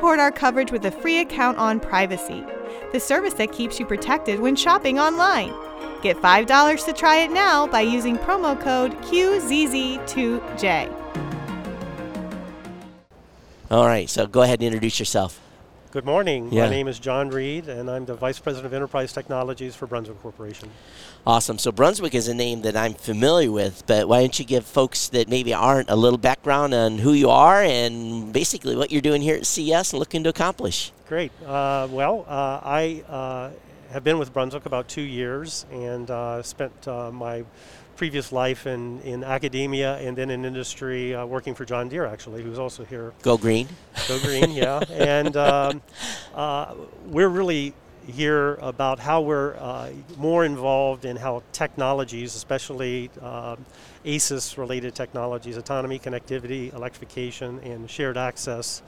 support our coverage with a free account on Privacy, the service that keeps you protected when shopping online. Get $5 to try it now by using promo code QZZ2J. All right, so go ahead and introduce yourself. Good morning. Yeah. My name is John Reed, and I'm the Vice President of Enterprise Technologies for Brunswick Corporation. Awesome. So Brunswick is a name that I'm familiar with, but why don't you give folks that maybe aren't a little background on who you are and basically what you're doing here at CES and looking to accomplish? Great. Uh, well, uh, I uh, have been with Brunswick about two years and uh, spent uh, my previous life in, in academia and then in industry uh, working for John Deere, actually, who's also here. Go green. Go green, yeah. And um, uh, we're really here about how we're uh, more involved in how technologies, especially um, ACES related technologies, autonomy, connectivity, electrification, and shared access,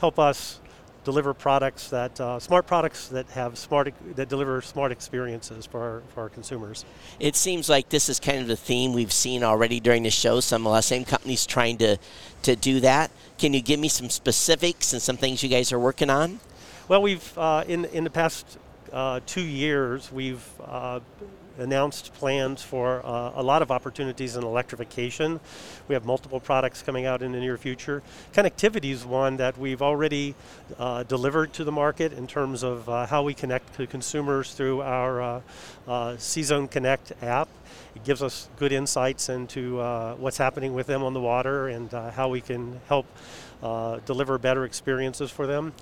help us deliver products that uh, smart products that have smart that deliver smart experiences for our, for our consumers. It seems like this is kind of the theme we've seen already during the show. Some of the same companies trying to to do that. Can you give me some specifics and some things you guys are working on? Well, we've uh, in in the past uh, two years we've uh, announced plans for uh, a lot of opportunities in electrification. We have multiple products coming out in the near future. Connectivity is one that we've already uh, delivered to the market in terms of uh, how we connect to consumers through our uh, uh, C-Zone Connect app. It gives us good insights into uh, what's happening with them on the water and how we can help uh, deliver better experiences for them.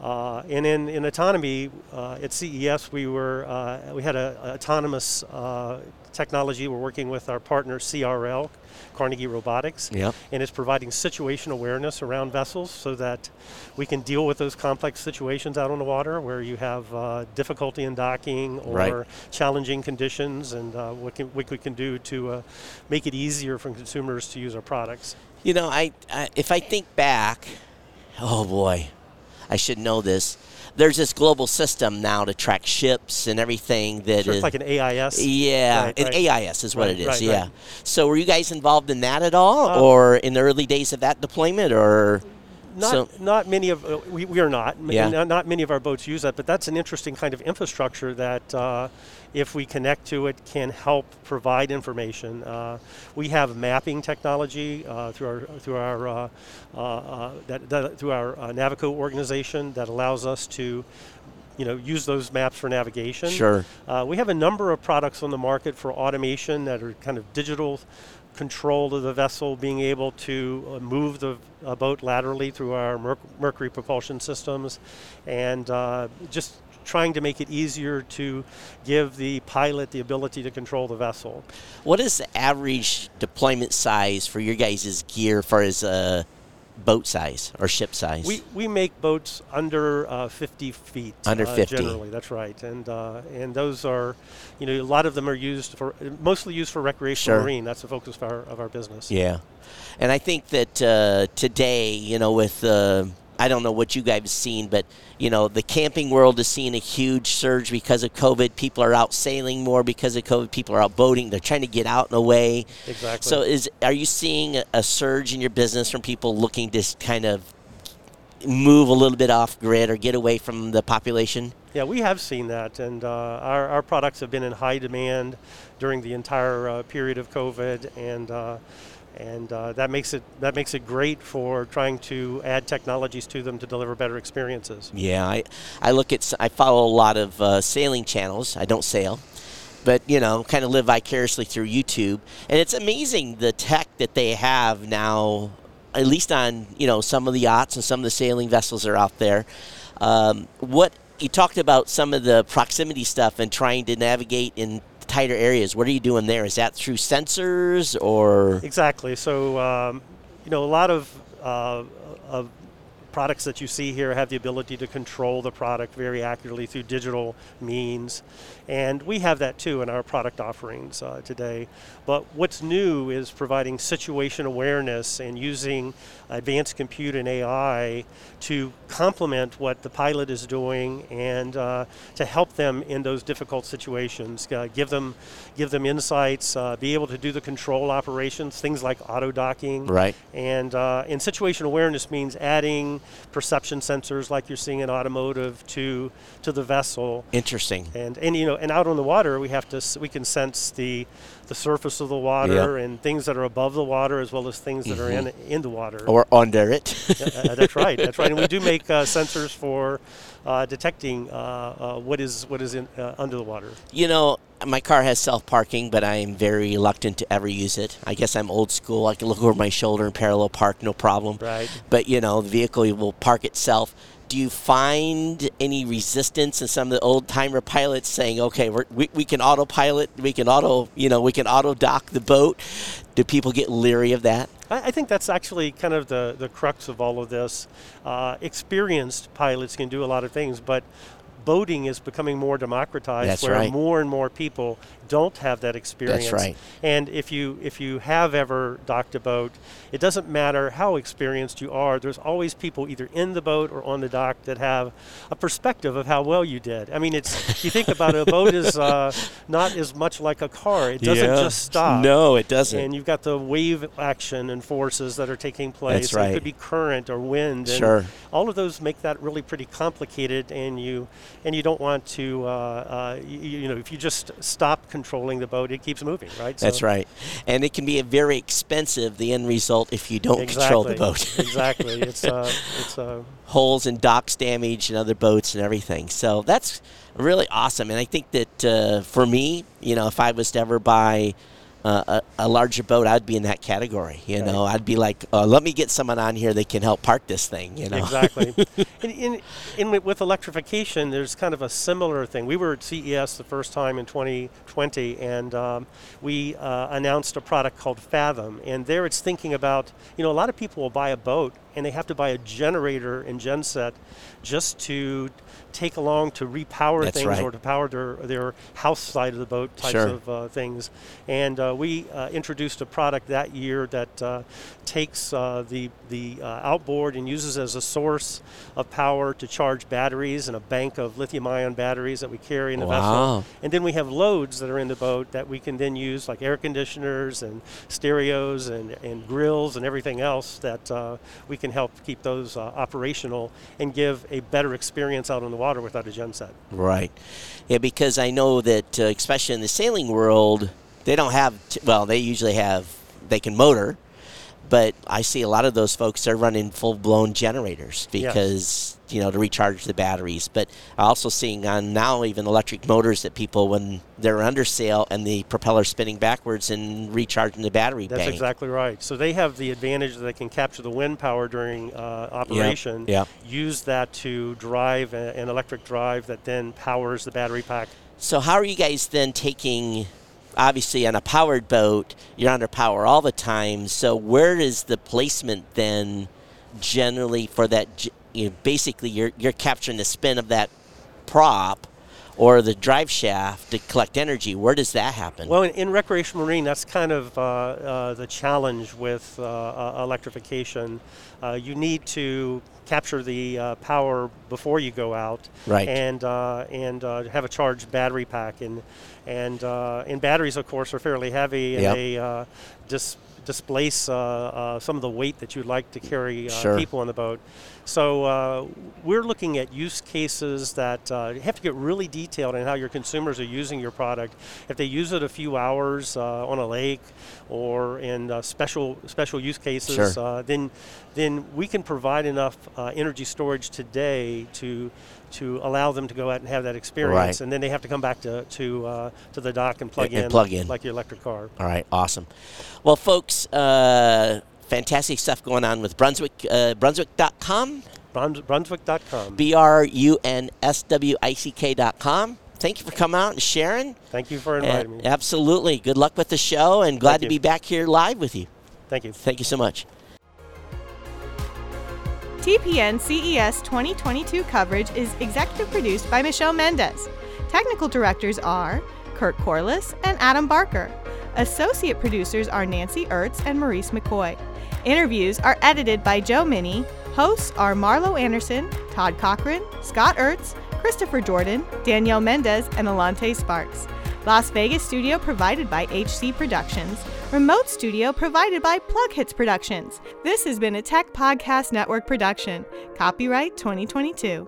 Uh, and in, in autonomy, uh, at CES, we were uh, we had a, a autonomous uh, technology. We're working with our partner CRL, Carnegie Robotics, Yep. and it's providing situation awareness around vessels so that we can deal with those complex situations out on the water where you have uh, difficulty in docking or Right. challenging conditions, and uh, what, can, what we can do to uh, make it easier for consumers to use our products. You know, I, I if I think back, oh boy, I should know this. There's this global system now to track ships and everything that Sure, is- it's like an AIS. Yeah, Right, an right. AIS is what Right, it is. yeah. So were you guys involved in that at all, Uh, or in the early days of that deployment, or? Not, so, not many of uh, we, we are not. Yeah. Not, not many of our boats use that, but that's an interesting kind of infrastructure that, uh, if we connect to it, can help provide information. Uh, we have mapping technology uh, through our through our uh, uh, that, that, through our uh, Navico organization that allows us to. You know, use those maps for navigation. Sure. Uh, we have a number of products on the market for automation that are kind of digital control of the vessel, being able to uh, move the uh, boat laterally through our merc- mercury propulsion systems, and uh, just trying to make it easier to give the pilot the ability to control the vessel. what is the average deployment size for your guys' gear, for as uh, boat size or ship size? We, we make boats under uh, 50 feet. Under uh, 50. Generally, that's right. And uh, and those are, you know, a lot of them are used for, mostly used for recreational Sure. marine. That's the focus of our, of our business. Yeah, and I think that uh, today, you know, with uh, I don't know what you guys have seen, but you know, the camping world is seeing a huge surge because of COVID. People are out sailing more because of COVID. People are out boating. They're trying to get out and away. Exactly. So, is are you seeing a, surge in your business from people looking to kind of move a little bit off grid or get away from the population? Yeah, we have seen that, and uh, our, our products have been in high demand during the entire uh, period of COVID, and uh, and uh, that makes it that makes it great for trying to add technologies to them to deliver better experiences. Yeah, I, I look at, I follow a lot of uh, sailing channels. I don't sail, but you know, kind of live vicariously through YouTube, and it's amazing the tech that they have now. At least on you know some of the yachts and some of the sailing vessels are out there. Um, what you talked about some of the proximity stuff and trying to navigate in tighter areas. What are you doing there? Is that through sensors or? Exactly. So, um, you know, a lot of, uh, of products that you see here have the ability to control the product very accurately through digital means. And we have that too in our product offerings uh, today. But what's new is providing situation awareness and using advanced compute and AI to complement what the pilot is doing and uh, to help them in those difficult situations. Uh, give them, give them insights. Uh, be able to do the control operations, things like auto docking. Right. And uh, and situation awareness means adding perception sensors like you're seeing in automotive to to the vessel. Interesting. And and you know, and out on the water, we have to we can sense the the surface of the water and things that are above the water as well as things that mm-hmm. are in in the water or under it. yeah, uh, that's right. That's right. And we do make uh, sensors for uh, detecting uh, uh, what is what is in, uh, under the water. You know, my car has self parking, but I am very reluctant to ever use it. I guess I'm old school. I can look over my shoulder and parallel park, no problem. Right. But you know, the vehicle will park itself do you find any resistance in some of the old timer pilots saying, okay, we we, can autopilot, we can auto, you know, we can auto dock the boat? Do people get leery of that? I, I think that's actually kind of the, the crux of all of this. Uh, experienced pilots can do a lot of things, but boating is becoming more democratized That's where right. more and more people don't have that experience. That's right. And if you if you have ever docked a boat, it doesn't matter how experienced you are. There's always people either in the boat or on the dock that have a perspective of how well you did. I mean, it's you think about it, a boat is uh, not as much like a car. It doesn't yeah. just stop. No, it doesn't. And you've got the wave action and forces that are taking place. That's right. It could be current or wind. Sure. all of those make that really pretty complicated, and you and you don't want to uh, uh, you, you know if you just stop controlling the boat, it keeps moving, right? That's right. And it can be a very expensive, the end result, if you don't exactly. control the boat. exactly. It's, uh, it's uh, holes and docks damage and other boats and everything. So that's really awesome. And I think that uh, for me, you know, if I was to ever buy uh, a, a, larger boat, I'd be in that category. You right. know, I'd be like, uh, let me get someone on here that can help park this thing. You know, exactly. in, in, in, with electrification, there's kind of a similar thing. We were at CES the first time in 2020, and um, we uh, announced a product called Fathom. And there, it's thinking about, you know, a lot of people will buy a boat and they have to buy a generator and genset just to take along to repower That's things right. or to power their, their house side of the boat types sure. of uh, things. And uh, we uh, introduced a product that year that uh, takes uh, the, the uh, outboard and uses as a source of power to charge batteries and a bank of lithium ion batteries that we carry in the wow. vessel. And then we have loads that are in the boat that we can then use, like air conditioners and stereos and, and grills and everything else that we can help keep those operational and give a better experience out on the water without a genset. Right. Yeah, because I know that, uh, especially in the sailing world, they don't have, t- well, they usually have, they can motor, but I see a lot of those folks are running full blown generators because yes. you know to recharge the batteries. But I also seeing on now even electric motors that people when they're under sail and the propeller spinning backwards and recharging the battery. That's bank. exactly right. So they have the advantage that they can capture the wind power during uh, operation. Yeah. Use that to drive a, an electric drive that then powers the battery pack. So how are you guys then taking obviously on a powered boat, you're under power all the time. So where is the placement then generally for that? You know, basically, you're you're capturing the spin of that prop or the drive shaft to collect energy. Where does that happen? Well, in, in recreational marine, that's kind of uh, uh, the challenge with uh, uh electrification. Uh, you need to capture the uh, power before you go out, right? And and have a charged battery pack, and and and batteries, of course, are fairly heavy, and yep. they just displace uh, uh, some of the weight that you'd like to carry uh, sure. people on the boat. So uh, we're looking at use cases that uh, have to get really detailed in how your consumers are using your product. If they use it a few hours uh, on a lake or in special special use cases, sure. then then we can provide enough energy storage today to to allow them to go out and have that experience, right. and then they have to come back to to uh, to the dock and plug and, in, and plug in like your electric car. All right, awesome. Well, folks, uh, fantastic stuff going on with Brunswick uh, Brunswick.com. Bruns- Brunswick.com. B R U N S W I C K.com. Thank you for coming out and sharing. Thank you for inviting me. Absolutely. Good luck with the show, and glad Thank to you. be back here live with you. Thank you. Thank you so much. TPN CES 2022 coverage is executive produced by Michelle Mendez. Technical directors are Kurt Corliss and Adam Barker. Associate producers are Nancy Ertz and Maurice McCoy. Interviews are edited by Joe Minnie. Hosts are Marlo Anderson, Todd Cochrane, Scott Ertz, Christopher Jordan, Danielle Mendez, and Alante Sparks. Las Vegas studio provided by HC Productions. Remote studio provided by PLUGHITZ Productions. This has been a Tech Podcast Network production. Copyright 2022.